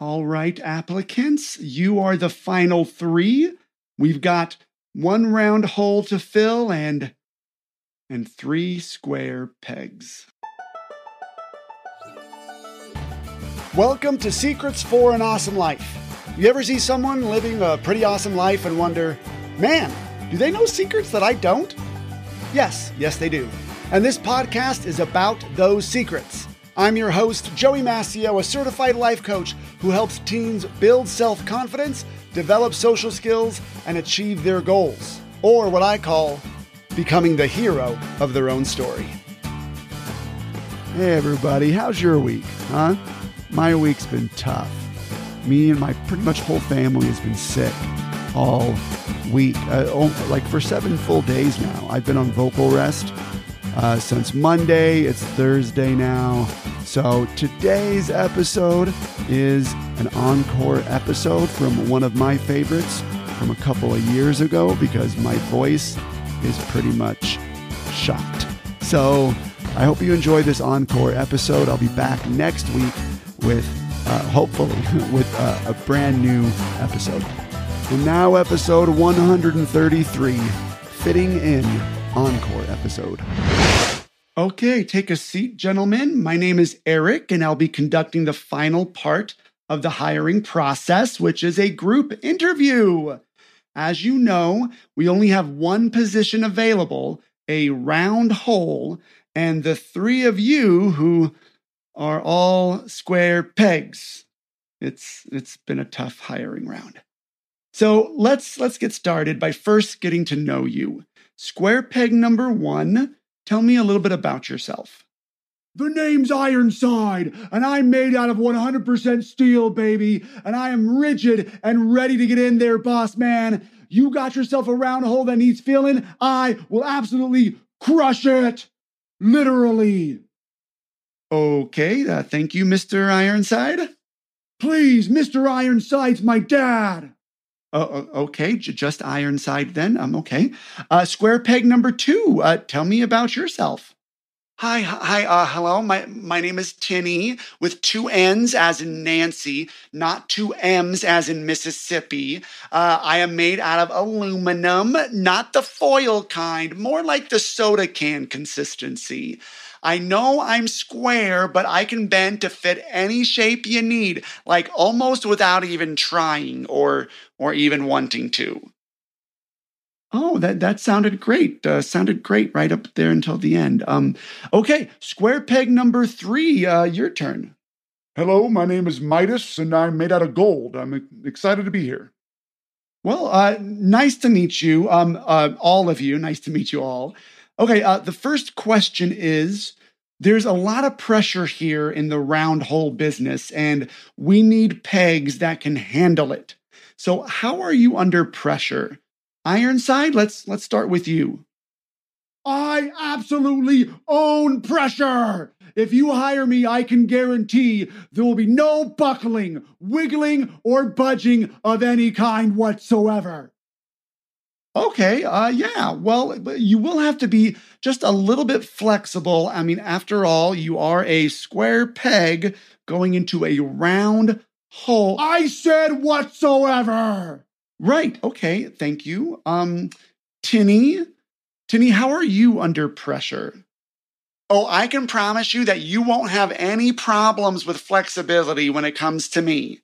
All right, applicants, you are the final three. We've got one round hole to fill and and three square pegs. Welcome to Secrets for an Awesome Life. You ever see someone living a pretty awesome life and wonder, man, do they know secrets that I don't? Yes, yes, they do. And this podcast is about those secrets. I'm your host, Joey Mascio, a certified life coach who helps teens build self confidence, develop social skills, and achieve their goals, or what I call becoming the hero of their own story. Hey, everybody, how's your week, huh? My week's been tough. Me and my pretty much whole family has been sick all week, uh, oh, like for seven full days now. I've been on vocal rest uh, since Monday. It's Thursday now. So today's episode is an encore episode from one of my favorites from a couple of years ago because my voice is pretty much shot. So I hope you enjoy this encore episode. I'll be back next week with, uh, hopefully, with uh, a brand new episode. And now, episode 133, fitting in encore episode. Okay, take a seat, gentlemen. My name is Eric, and I'll be conducting the final part of the hiring process, which is a group interview. As you know, we only have one position available, a round hole, and the three of you who are all square pegs. It's it's been a tough hiring round. So let's let's get started by first getting to know you. Square peg number 1 Tell me a little bit about yourself. The name's Ironside, and I'm made out of 100% steel, baby, and I am rigid and ready to get in there, boss man. You got yourself a round hole that needs filling, I will absolutely crush it. Literally. Okay, uh, thank you, Mr. Ironside. Please, Mr. Ironside's my dad. Uh, okay, j- just Ironside then. I'm um, okay. Uh, square peg number two. Uh, tell me about yourself. Hi, hi, uh, hello. My my name is Tinny with two N's as in Nancy, not two M's as in Mississippi. Uh, I am made out of aluminum, not the foil kind, more like the soda can consistency. I know I'm square, but I can bend to fit any shape you need, like almost without even trying or or even wanting to. Oh, that that sounded great. Uh, sounded great right up there until the end. Um, okay, square peg number three. Uh, your turn. Hello, my name is Midas, and I'm made out of gold. I'm excited to be here. Well, uh, nice to meet you, um, uh, all of you. Nice to meet you all. Okay, uh, the first question is there's a lot of pressure here in the round hole business, and we need pegs that can handle it. So, how are you under pressure? Ironside, let's let's start with you. I absolutely own pressure. If you hire me, I can guarantee there will be no buckling, wiggling, or budging of any kind whatsoever. Okay, uh, yeah. Well, you will have to be just a little bit flexible. I mean, after all, you are a square peg going into a round hole. I said whatsoever. Right. Okay. Thank you. Um, Tinny, Tinny, how are you under pressure? Oh, I can promise you that you won't have any problems with flexibility when it comes to me.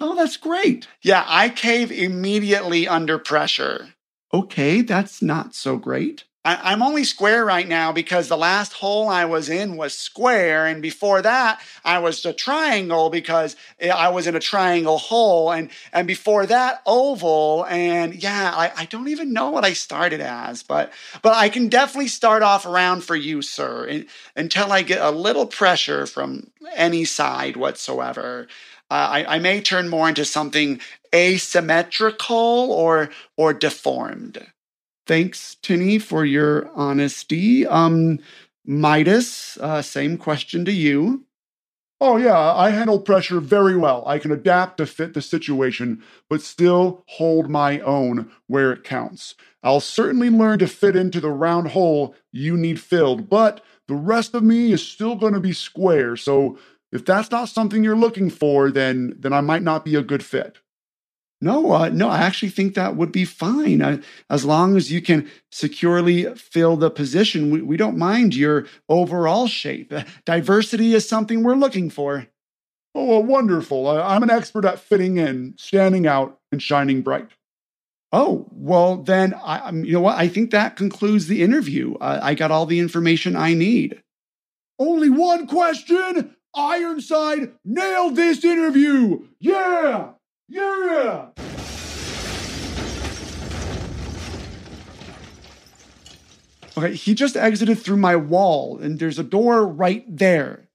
Oh, that's great. Yeah, I cave immediately under pressure. Okay, that's not so great. I, am only square right now because the last hole I was in was square. And before that, I was a triangle because I was in a triangle hole. And, and before that, oval. And yeah, I, I don't even know what I started as, but, but I can definitely start off around for you, sir, until I get a little pressure from any side whatsoever. Uh, I, I may turn more into something asymmetrical or or deformed. Thanks, Tinny, for your honesty. Um, Midas, uh, same question to you. Oh, yeah, I handle pressure very well. I can adapt to fit the situation, but still hold my own where it counts. I'll certainly learn to fit into the round hole you need filled, but the rest of me is still going to be square, so if that's not something you're looking for, then then I might not be a good fit. No, uh, no, I actually think that would be fine. Uh, as long as you can securely fill the position, we, we don't mind your overall shape. Diversity is something we're looking for. Oh, well, wonderful. I, I'm an expert at fitting in, standing out, and shining bright. Oh, well, then, I, you know what? I think that concludes the interview. Uh, I got all the information I need. Only one question. Ironside nailed this interview. Yeah. Yeah! Okay, he just exited through my wall, and there's a door right there.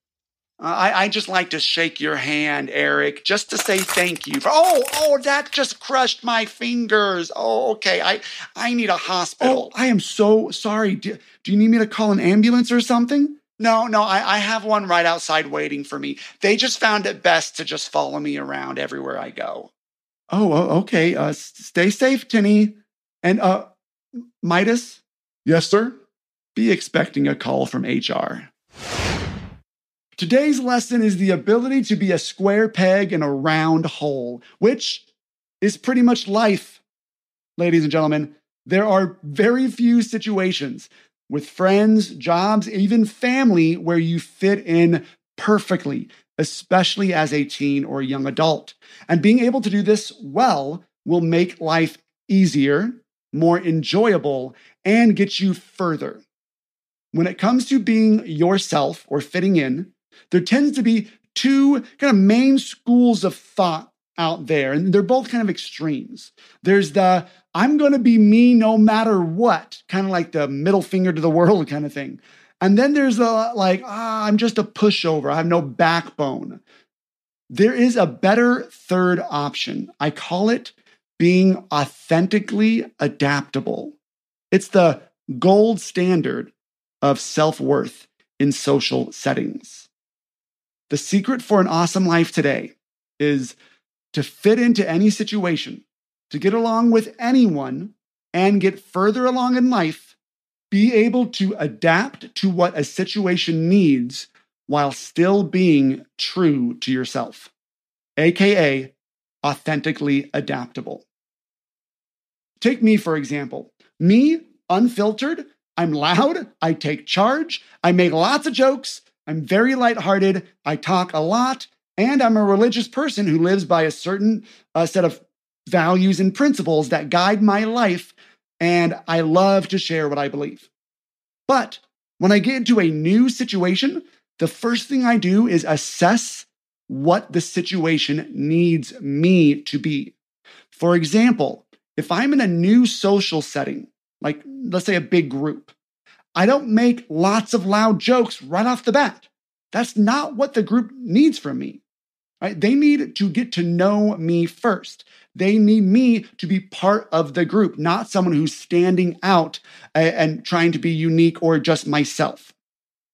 Uh, I, I just like to shake your hand, Eric, just to say thank you. For, oh, oh, that just crushed my fingers. Oh, okay. I, I need a hospital. Oh, I am so sorry. Do, do you need me to call an ambulance or something? No, no, I, I have one right outside waiting for me. They just found it best to just follow me around everywhere I go. Oh, okay. Uh, stay safe, Tinny. And uh, Midas? Yes, sir? Be expecting a call from HR. Today's lesson is the ability to be a square peg in a round hole, which is pretty much life. Ladies and gentlemen, there are very few situations with friends, jobs, even family where you fit in perfectly, especially as a teen or a young adult. And being able to do this well will make life easier, more enjoyable, and get you further. When it comes to being yourself or fitting in, there tends to be two kind of main schools of thought out there, and they're both kind of extremes. There's the I'm going to be me no matter what, kind of like the middle finger to the world kind of thing. And then there's the like, ah, I'm just a pushover. I have no backbone. There is a better third option. I call it being authentically adaptable. It's the gold standard of self worth in social settings. The secret for an awesome life today is to fit into any situation to get along with anyone and get further along in life, be able to adapt to what a situation needs while still being true to yourself, aka authentically adaptable. Take me, for example. Me, unfiltered, I'm loud, I take charge, I make lots of jokes, I'm very lighthearted, I talk a lot, and I'm a religious person who lives by a certain uh, set of values and principles that guide my life, and I love to share what I believe. But when I get into a new situation, the first thing I do is assess what the situation needs me to be. For example, if I'm in a new social setting, like let's say a big group, I don't make lots of loud jokes right off the bat. That's not what the group needs from me. Right? They need to get to know me first. They need me to be part of the group, not someone who's standing out and trying to be unique or just myself.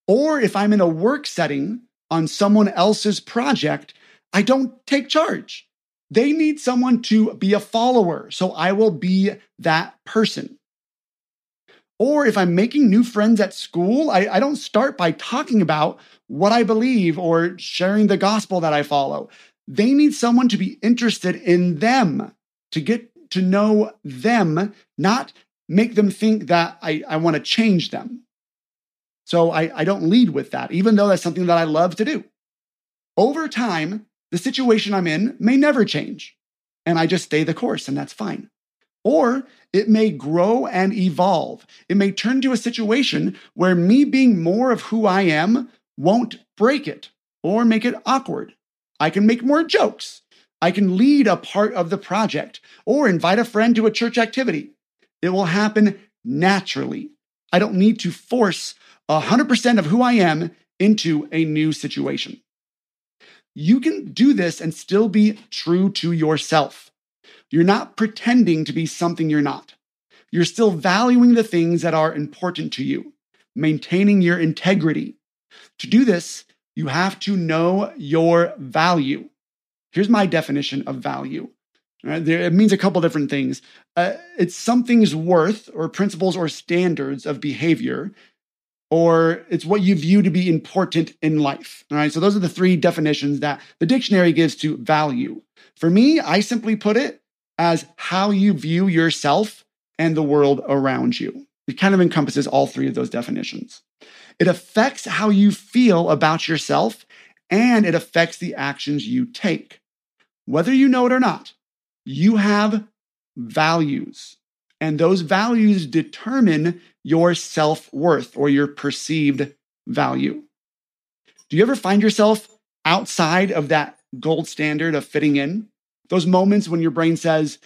Or if I'm in a work setting on someone else's project, I don't take charge. They need someone to be a follower, so I will be that person. Or if I'm making new friends at school, I, I, don't start by talking about what I believe or sharing the gospel that I follow. They need someone to be interested in them, to get to know them, not make them think that I, I want to change them. So I, I don't lead with that, even though that's something that I love to do. Over time, the situation I'm in may never change, and I just stay the course, and that's fine. Or it may grow and evolve. It may turn to a situation where me being more of who I am won't break it or make it awkward. I can make more jokes. I can lead a part of the project or invite a friend to a church activity. It will happen naturally. I don't need to force 100% of who I am into a new situation. You can do this and still be true to yourself. You're not pretending to be something you're not. You're still valuing the things that are important to you, maintaining your integrity. To do this, you have to know your value. Here's my definition of value. Right, there, it means a couple different things. Uh, it's something's worth or principles or standards of behavior or it's what you view to be important in life. All right. So those are the three definitions that the dictionary gives to value. For me, I simply put it as how you view yourself and the world around you. It kind of encompasses all three of those definitions. It affects how you feel about yourself and it affects the actions you take. Whether you know it or not, you have values, and those values determine your self worth or your perceived value. Do you ever find yourself outside of that gold standard of fitting in? Those moments when your brain says,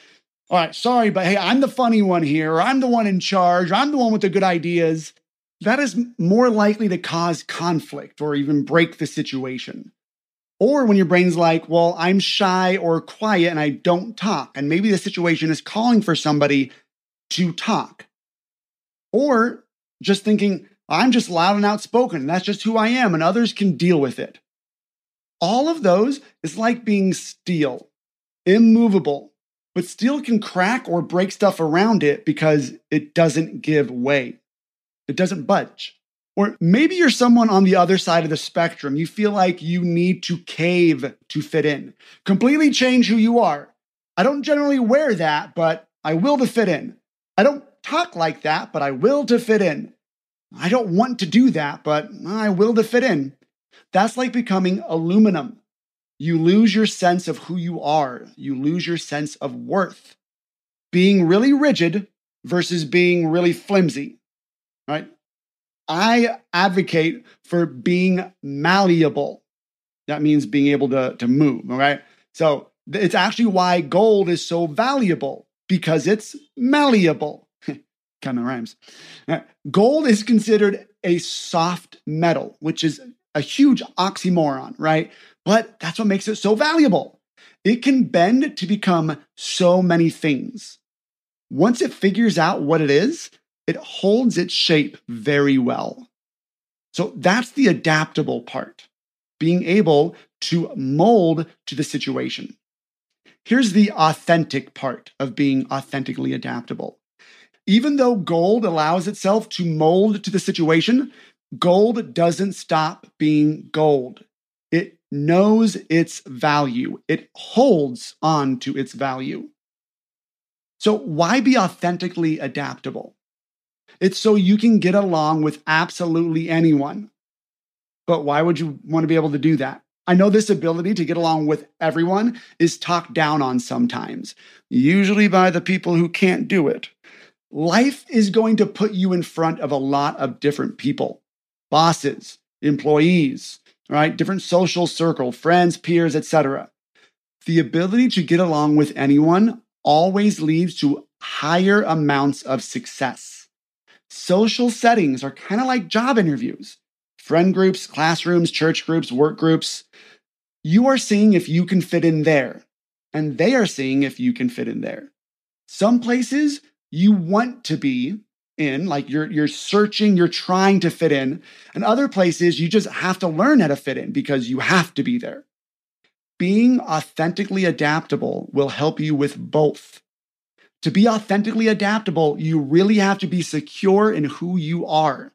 All right, sorry, but hey, I'm the funny one here, or I'm the one in charge, or I'm the one with the good ideas. That is more likely to cause conflict or even break the situation. Or when your brain's like, well, I'm shy or quiet and I don't talk. And maybe the situation is calling for somebody to talk. Or just thinking, I'm just loud and outspoken, and that's just who I am, and others can deal with it. All of those is like being steel, immovable, but steel can crack or break stuff around it because it doesn't give way, it doesn't budge. Or maybe you're someone on the other side of the spectrum. You feel like you need to cave to fit in, completely change who you are. I don't generally wear that, but I will to fit in. I don't talk like that, but I will to fit in. I don't want to do that, but I will to fit in. That's like becoming aluminum. You lose your sense of who you are, you lose your sense of worth. Being really rigid versus being really flimsy, right? I advocate for being malleable. That means being able to, to move, all right? So it's actually why gold is so valuable because it's malleable. kind of rhymes. Uh, gold is considered a soft metal, which is a huge oxymoron, right? But that's what makes it so valuable. It can bend to become so many things. Once it figures out what it is, it holds its shape very well. So that's the adaptable part, being able to mold to the situation. Here's the authentic part of being authentically adaptable. Even though gold allows itself to mold to the situation, gold doesn't stop being gold. It knows its value, it holds on to its value. So, why be authentically adaptable? It's so you can get along with absolutely anyone. But why would you want to be able to do that? I know this ability to get along with everyone is talked down on sometimes, usually by the people who can't do it. Life is going to put you in front of a lot of different people bosses, employees, right? Different social circle, friends, peers, etc. The ability to get along with anyone always leads to higher amounts of success. Social settings are kind of like job interviews friend groups, classrooms, church groups, work groups. You are seeing if you can fit in there, and they are seeing if you can fit in there. Some places you want to be in, like you're you're searching, you're trying to fit in, and other places you just have to learn how to fit in because you have to be there. Being authentically adaptable will help you with both. To be authentically adaptable, you really have to be secure in who you are,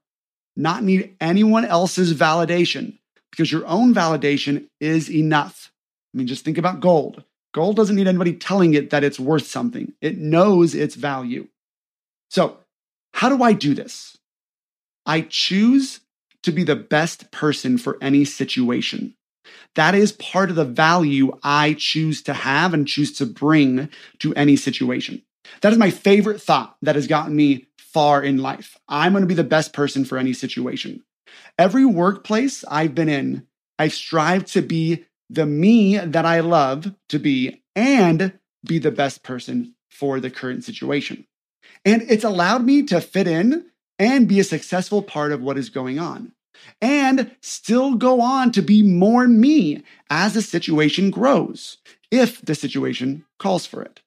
not need anyone else's validation, because your own validation is enough. I mean, just think about gold. Gold doesn't need anybody telling it that it's worth something, it knows its value. So, how do I do this? I choose to be the best person for any situation. That is part of the value I choose to have and choose to bring to any situation. That is my favorite thought that has gotten me far in life. I'm going to be the best person for any situation. Every workplace I've been in, I've strived to be the me that I love to be and be the best person for the current situation. And it's allowed me to fit in and be a successful part of what is going on and still go on to be more me as the situation grows, if the situation calls for it.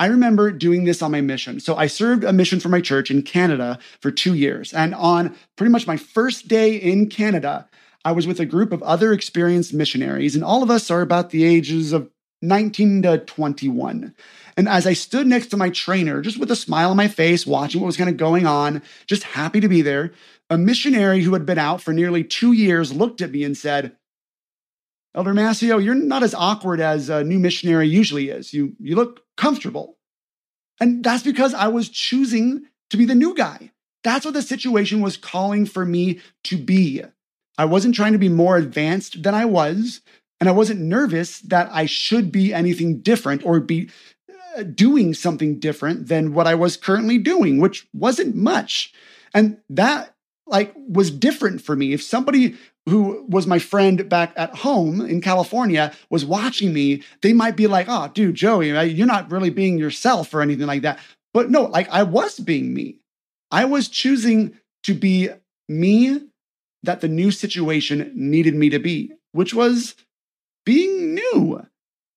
I remember doing this on my mission. So I served a mission for my church in Canada for two years. And on pretty much my first day in Canada, I was with a group of other experienced missionaries, and all of us are about the ages of 19 to 21. And as I stood next to my trainer, just with a smile on my face, watching what was kind of going on, just happy to be there, a missionary who had been out for nearly two years looked at me and said, Elder Mascio, you're not as awkward as a new missionary usually is. You, you look comfortable. And that's because I was choosing to be the new guy. That's what the situation was calling for me to be. I wasn't trying to be more advanced than I was, and I wasn't nervous that I should be anything different or be uh, doing something different than what I was currently doing, which wasn't much. And that like was different for me. If somebody who was my friend back at home in California was watching me, they might be like, "Oh, dude, Joey, you're not really being yourself or anything like that." But no, like I was being me. I was choosing to be me that the new situation needed me to be, which was being new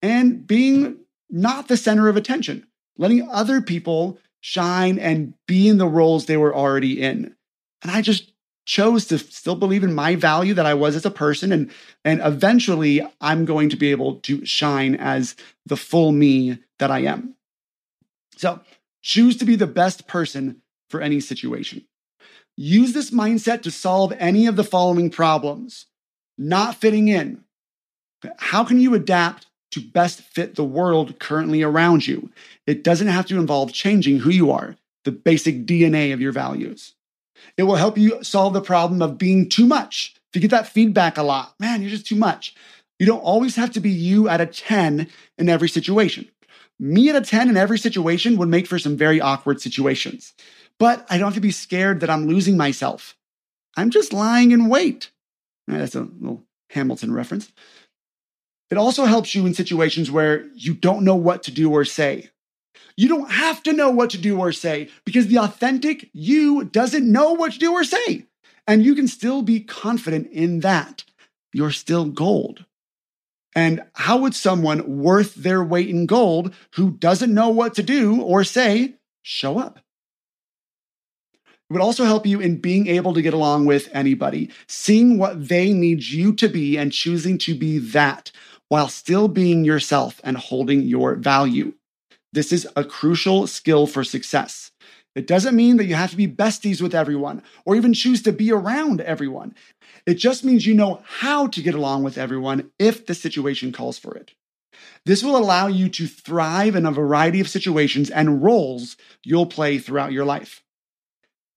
and being not the center of attention, letting other people shine and be in the roles they were already in. And I just chose to still believe in my value that I was as a person and and eventually I'm going to be able to shine as the full me that I am. So, choose to be the best person for any situation. Use this mindset to solve any of the following problems. Not fitting in. How can you adapt to best fit the world currently around you? It doesn't have to involve changing who you are, the basic DNA of your values. It will help you solve the problem of being too much. If you get that feedback a lot, man, you're just too much. You don't always have to be you at a 10 in every situation. Me at a 10 in every situation would make for some very awkward situations. But I don't have to be scared that I'm losing myself. I'm just lying in wait. That's a little Hamilton reference. It also helps you in situations where you don't know what to do or say. You don't have to know what to do or say because the authentic you doesn't know what to do or say. And you can still be confident in that. You're still gold. And how would someone worth their weight in gold who doesn't know what to do or say show up? It would also help you in being able to get along with anybody, seeing what they need you to be and choosing to be that while still being yourself and holding your value. This is a crucial skill for success. It doesn't mean that you have to be besties with everyone or even choose to be around everyone. It just means you know how to get along with everyone if the situation calls for it. This will allow you to thrive in a variety of situations and roles you'll play throughout your life.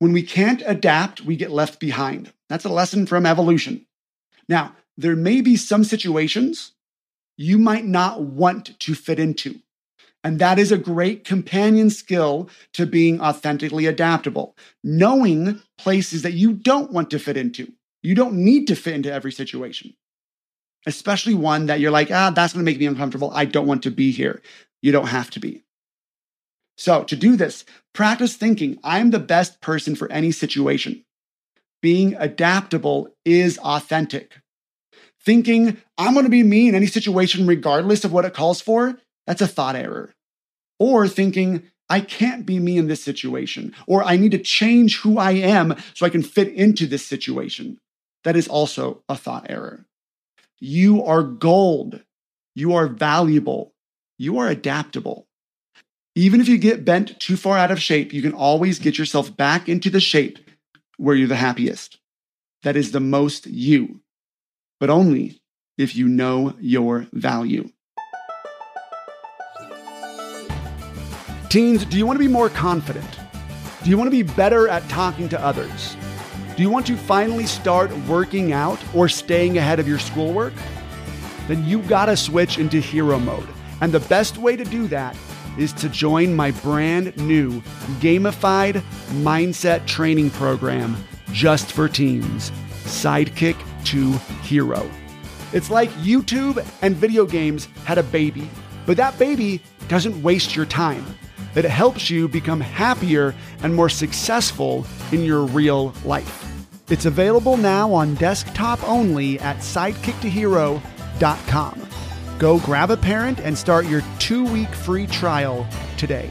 When we can't adapt, we get left behind. That's a lesson from evolution. Now, there may be some situations you might not want to fit into. And that is a great companion skill to being authentically adaptable, knowing places that you don't want to fit into. You don't need to fit into every situation, especially one that you're like, ah, that's going to make me uncomfortable. I don't want to be here. You don't have to be. So, to do this, practice thinking I'm the best person for any situation. Being adaptable is authentic. Thinking I'm going to be me in any situation, regardless of what it calls for, that's a thought error. Or thinking, I can't be me in this situation, or I need to change who I am so I can fit into this situation. That is also a thought error. You are gold. You are valuable. You are adaptable. Even if you get bent too far out of shape, you can always get yourself back into the shape where you're the happiest. That is the most you, but only if you know your value. Teens, do you want to be more confident? Do you want to be better at talking to others? Do you want to finally start working out or staying ahead of your schoolwork? Then you gotta switch into hero mode. And the best way to do that is to join my brand new gamified mindset training program just for teens Sidekick to Hero. It's like YouTube and video games had a baby, but that baby doesn't waste your time that helps you become happier and more successful in your real life. It's available now on desktop only at sidekicktohero.com. Go grab a parent and start your two week free trial today.